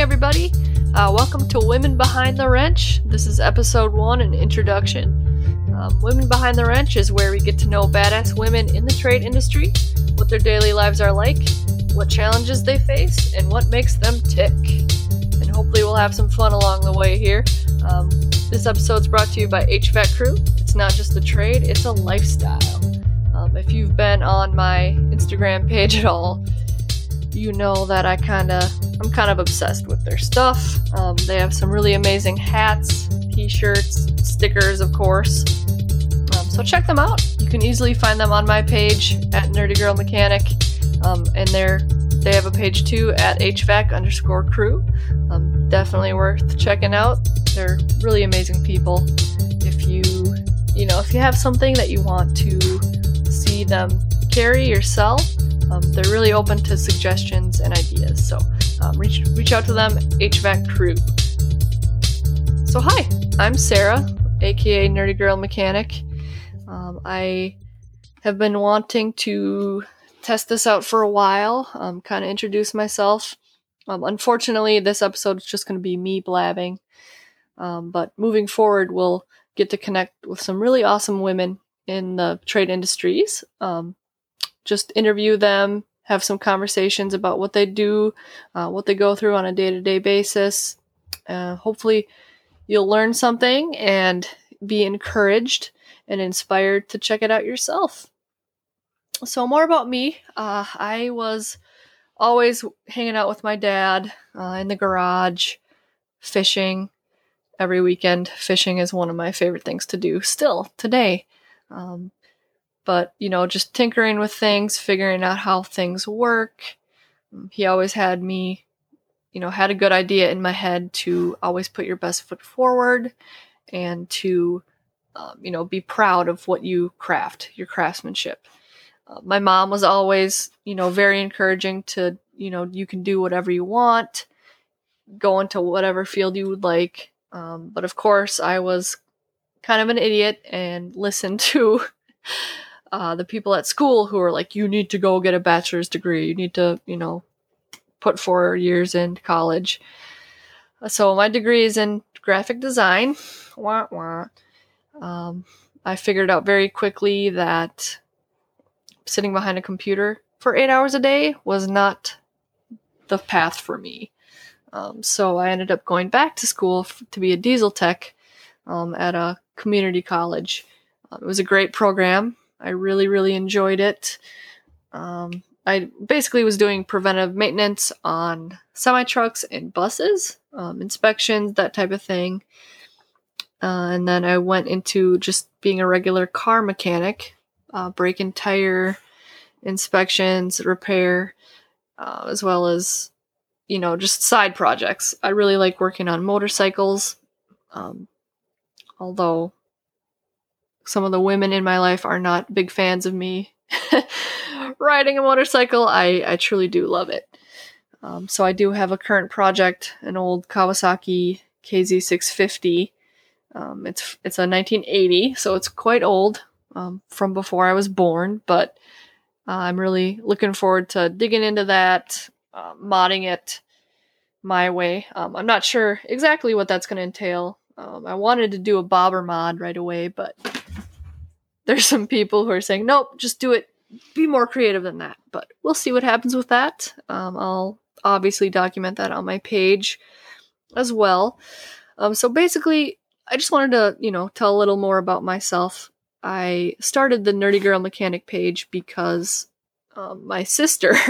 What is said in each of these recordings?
morning, everybody. Uh, welcome to Women Behind the Wrench. This is episode one, an introduction. Um, women Behind the Wrench is where we get to know badass women in the trade industry, what their daily lives are like, what challenges they face, and what makes them tick. And hopefully, we'll have some fun along the way here. Um, this episode's brought to you by HVAC Crew. It's not just a trade, it's a lifestyle. Um, if you've been on my Instagram page at all, you know that I kind of I'm kind of obsessed with their stuff. Um, they have some really amazing hats, t-shirts, stickers, of course. Um, so check them out. You can easily find them on my page at Nerdy Girl Mechanic, um, and they're they have a page too at HVAC underscore crew. Um, definitely worth checking out. They're really amazing people. If you you know if you have something that you want to see them carry or sell um, they're really open to suggestions and ideas, so um, reach reach out to them, HVAC Crew. So hi, I'm Sarah, aka Nerdy Girl Mechanic. Um, I have been wanting to test this out for a while, um, kind of introduce myself. Um, unfortunately, this episode is just going to be me blabbing, um, but moving forward, we'll get to connect with some really awesome women in the trade industries. Um, just interview them, have some conversations about what they do, uh, what they go through on a day to day basis. Uh, hopefully, you'll learn something and be encouraged and inspired to check it out yourself. So, more about me. Uh, I was always hanging out with my dad uh, in the garage, fishing every weekend. Fishing is one of my favorite things to do still today. Um, but you know just tinkering with things figuring out how things work. Um, he always had me you know had a good idea in my head to always put your best foot forward and to um, you know be proud of what you craft your craftsmanship. Uh, my mom was always you know very encouraging to you know you can do whatever you want go into whatever field you would like. Um, but of course i was kind of an idiot and listened to uh, the people at school who are like, you need to go get a bachelor's degree. You need to, you know, put four years in college. So my degree is in graphic design. Wah, wah. Um, I figured out very quickly that sitting behind a computer for eight hours a day was not the path for me. Um, so I ended up going back to school f- to be a diesel tech um, at a community college. Uh, it was a great program. I really, really enjoyed it. Um, I basically was doing preventive maintenance on semi trucks and buses, um, inspections, that type of thing. Uh, and then I went into just being a regular car mechanic, uh, brake and tire inspections, repair, uh, as well as, you know, just side projects. I really like working on motorcycles, um, although some of the women in my life are not big fans of me riding a motorcycle. I, I truly do love it. Um, so I do have a current project, an old Kawasaki KZ650. Um, it's it's a 1980, so it's quite old um, from before I was born. But uh, I'm really looking forward to digging into that, uh, modding it my way. Um, I'm not sure exactly what that's going to entail. Um, I wanted to do a bobber mod right away, but there's some people who are saying, nope, just do it. Be more creative than that. But we'll see what happens with that. Um, I'll obviously document that on my page as well. Um, so basically, I just wanted to, you know, tell a little more about myself. I started the Nerdy Girl Mechanic page because um, my sister,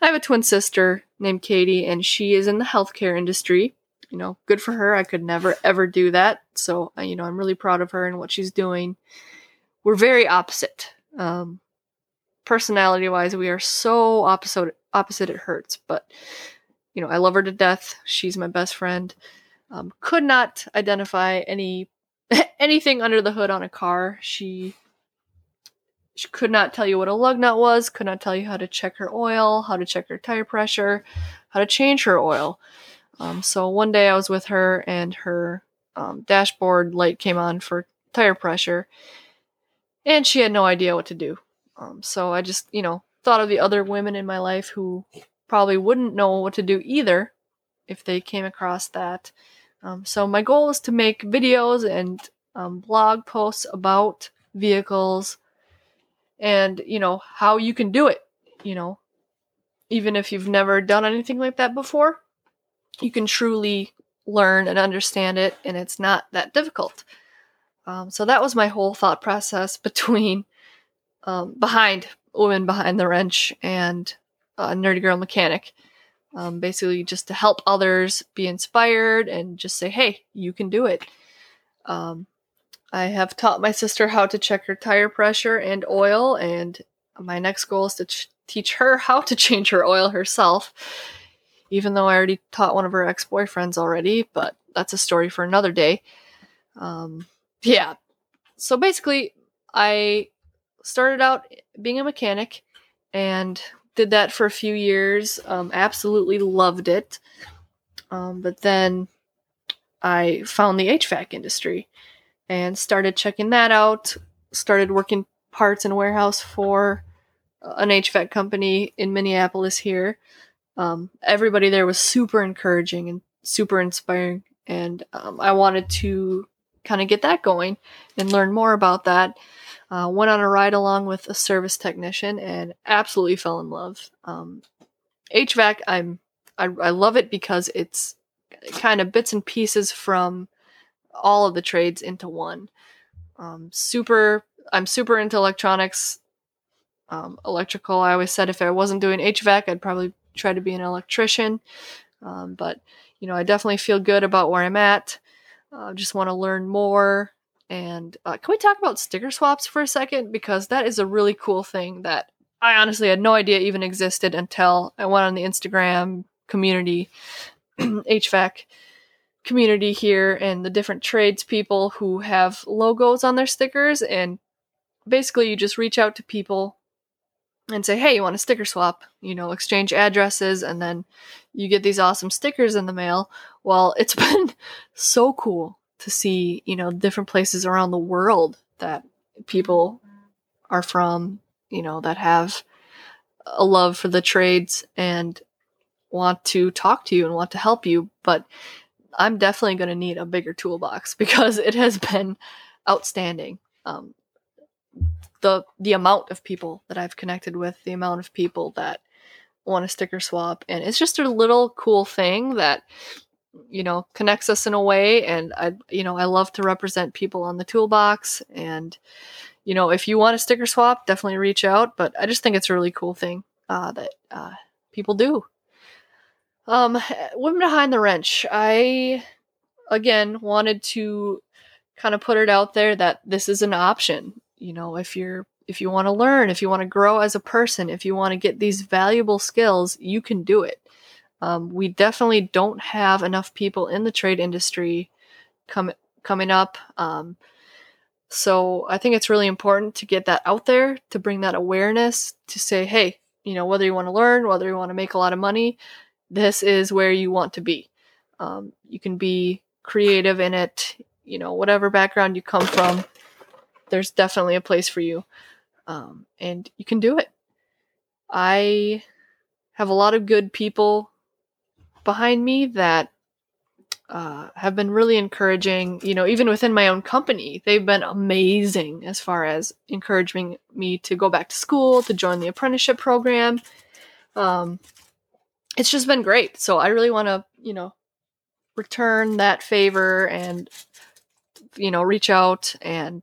I have a twin sister named Katie, and she is in the healthcare industry. You know, good for her. I could never ever do that. So, you know, I'm really proud of her and what she's doing we're very opposite. Um, personality wise, we are so opposite. Opposite it hurts, but you know, I love her to death. She's my best friend. Um, could not identify any anything under the hood on a car. She she could not tell you what a lug nut was. Could not tell you how to check her oil, how to check her tire pressure, how to change her oil. Um, so one day I was with her and her um, dashboard light came on for tire pressure, and she had no idea what to do. Um, so I just, you know, thought of the other women in my life who probably wouldn't know what to do either. if they came across that. Um, so my goal is to make videos and um, blog posts about vehicles and you know how you can do it you know even if you've never done anything like that before you can truly learn and understand it and it's not that difficult um, so that was my whole thought process between um, behind women behind the wrench and uh, nerdy girl mechanic um, basically just to help others be inspired and just say hey you can do it um, I have taught my sister how to check her tire pressure and oil, and my next goal is to ch- teach her how to change her oil herself. Even though I already taught one of her ex boyfriends already, but that's a story for another day. Um, yeah. So basically, I started out being a mechanic and did that for a few years. Um, absolutely loved it. Um, but then I found the HVAC industry and started checking that out. Started working parts and warehouse for an HVAC company in Minneapolis here. Um, everybody there was super encouraging and super inspiring, and um, I wanted to kind of get that going and learn more about that. Uh, went on a ride along with a service technician and absolutely fell in love. Um, HVAC, I'm I, I love it because it's kind of bits and pieces from all of the trades into one. Um, super, I'm super into electronics, um, electrical. I always said if I wasn't doing HVAC, I'd probably try to be an electrician. Um, but you know, I definitely feel good about where I'm at. Uh, just want to learn more. And uh, can we talk about sticker swaps for a second? Because that is a really cool thing that I honestly had no idea even existed until I went on the Instagram community HVAC community here and the different trades people who have logos on their stickers. And basically, you just reach out to people and say, hey, you want a sticker swap? You know, exchange addresses, and then you get these awesome stickers in the mail. Well, it's been so cool to see, you know, different places around the world that people are from, you know, that have a love for the trades and want to talk to you and want to help you. But I'm definitely going to need a bigger toolbox because it has been outstanding. Um, the the amount of people that I've connected with, the amount of people that want a sticker swap, and it's just a little cool thing that you know connects us in a way. And I you know I love to represent people on the toolbox, and you know if you want a sticker swap, definitely reach out. But I just think it's a really cool thing uh, that uh, people do. Um, Women Behind the Wrench. I, again, wanted to kind of put it out there that this is an option. You know, if you're if you want to learn, if you want to grow as a person, if you want to get these valuable skills, you can do it. Um, we definitely don't have enough people in the trade industry come, coming up. Um, so I think it's really important to get that out there, to bring that awareness, to say, hey, you know, whether you want to learn, whether you want to make a lot of money, this is where you want to be. Um, you can be creative in it, you know, whatever background you come from, there's definitely a place for you. Um, and you can do it. I have a lot of good people behind me that uh, have been really encouraging. You know, even within my own company, they've been amazing as far as encouraging me to go back to school, to join the apprenticeship program. Um, it's just been great. So I really want to, you know, return that favor and, you know, reach out and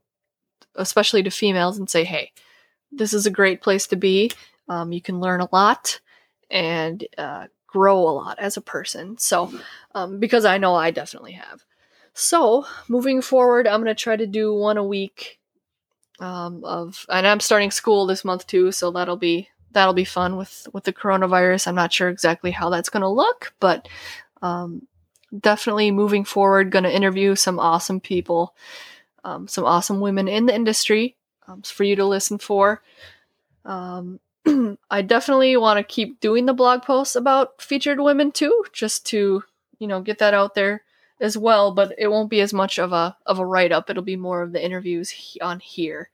especially to females and say, hey, this is a great place to be. Um, you can learn a lot and uh, grow a lot as a person. So, um, because I know I definitely have. So, moving forward, I'm going to try to do one a week um, of, and I'm starting school this month too, so that'll be that'll be fun with with the coronavirus. I'm not sure exactly how that's going to look, but um, definitely moving forward, going to interview some awesome people, um, some awesome women in the industry um, for you to listen for. Um, I definitely want to keep doing the blog posts about featured women too, just to you know get that out there as well. But it won't be as much of a of a write up. It'll be more of the interviews he- on here.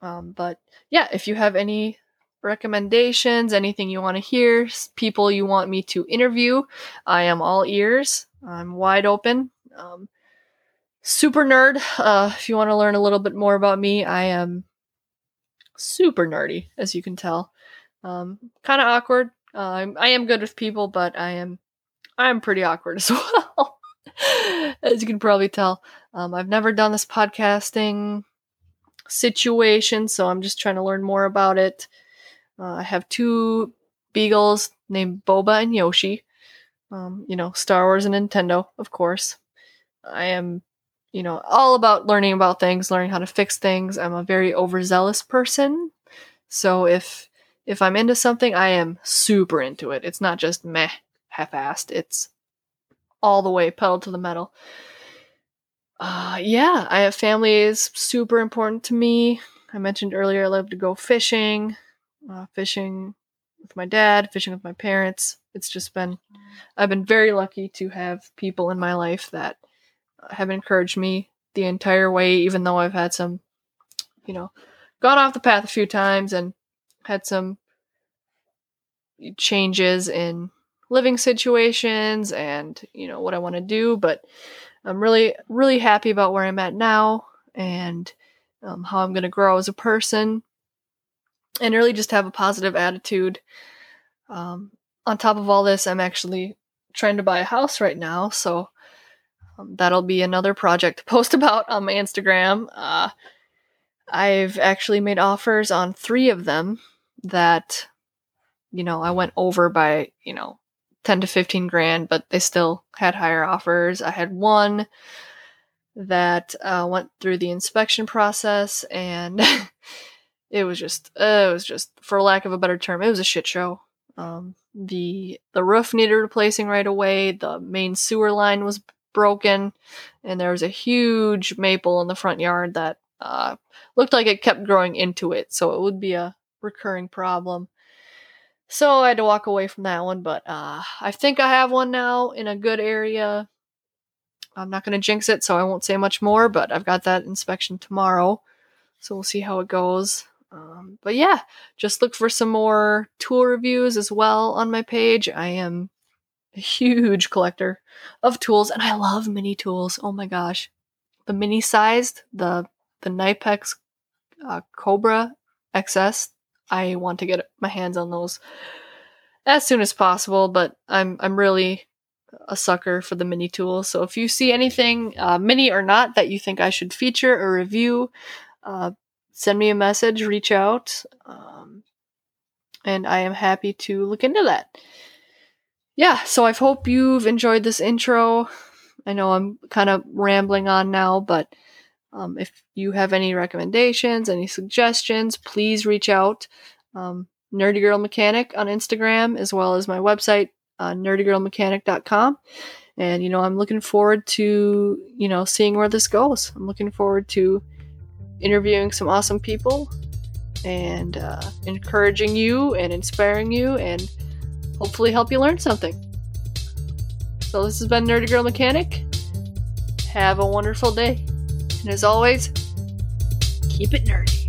Um, but yeah, if you have any recommendations, anything you want to hear, people you want me to interview, I am all ears. I'm wide open. Um, super nerd. Uh, if you want to learn a little bit more about me, I am super nerdy, as you can tell. Um, kind of awkward. Uh, I'm, I am good with people, but I am I'm pretty awkward as well, as you can probably tell. Um, I've never done this podcasting situation, so I'm just trying to learn more about it. Uh, I have two beagles named Boba and Yoshi. Um, you know, Star Wars and Nintendo, of course. I am, you know, all about learning about things, learning how to fix things. I'm a very overzealous person. So if if I'm into something, I am super into it. It's not just meh, half-assed. It's all the way pedal to the metal. Uh, yeah, I have family is super important to me. I mentioned earlier I love to go fishing, uh, fishing with my dad, fishing with my parents. It's just been, I've been very lucky to have people in my life that have encouraged me the entire way, even though I've had some, you know, gone off the path a few times and had some changes in living situations and, you know, what I want to do. But I'm really, really happy about where I'm at now and um, how I'm going to grow as a person and really just have a positive attitude. Um, on top of all this, I'm actually trying to buy a house right now, so um, that'll be another project to post about on my Instagram. Uh, I've actually made offers on three of them that, you know, I went over by, you know, 10 to 15 grand, but they still had higher offers. I had one that uh, went through the inspection process and it was just, uh, it was just, for lack of a better term, it was a shit show. Um, the the roof needed replacing right away. The main sewer line was broken, and there was a huge maple in the front yard that uh, looked like it kept growing into it. So it would be a recurring problem. So I had to walk away from that one, but uh, I think I have one now in a good area. I'm not going to jinx it, so I won't say much more, but I've got that inspection tomorrow. So we'll see how it goes. Um, but yeah, just look for some more tool reviews as well on my page. I am huge collector of tools and I love mini tools. Oh my gosh. The mini sized, the the Knipex uh, Cobra XS I want to get my hands on those as soon as possible, but I'm I'm really a sucker for the mini tools. So if you see anything, uh, mini or not, that you think I should feature or review, uh, send me a message, reach out, um, and I am happy to look into that. Yeah, so I hope you've enjoyed this intro. I know I'm kind of rambling on now, but um, if you have any recommendations, any suggestions, please reach out. Um, Nerdy Girl Mechanic on Instagram, as well as my website, uh, nerdygirlmechanic.com. And, you know, I'm looking forward to, you know, seeing where this goes. I'm looking forward to interviewing some awesome people and uh, encouraging you and inspiring you and hopefully help you learn something. So, this has been Nerdy Girl Mechanic. Have a wonderful day. And as always, keep it nerdy.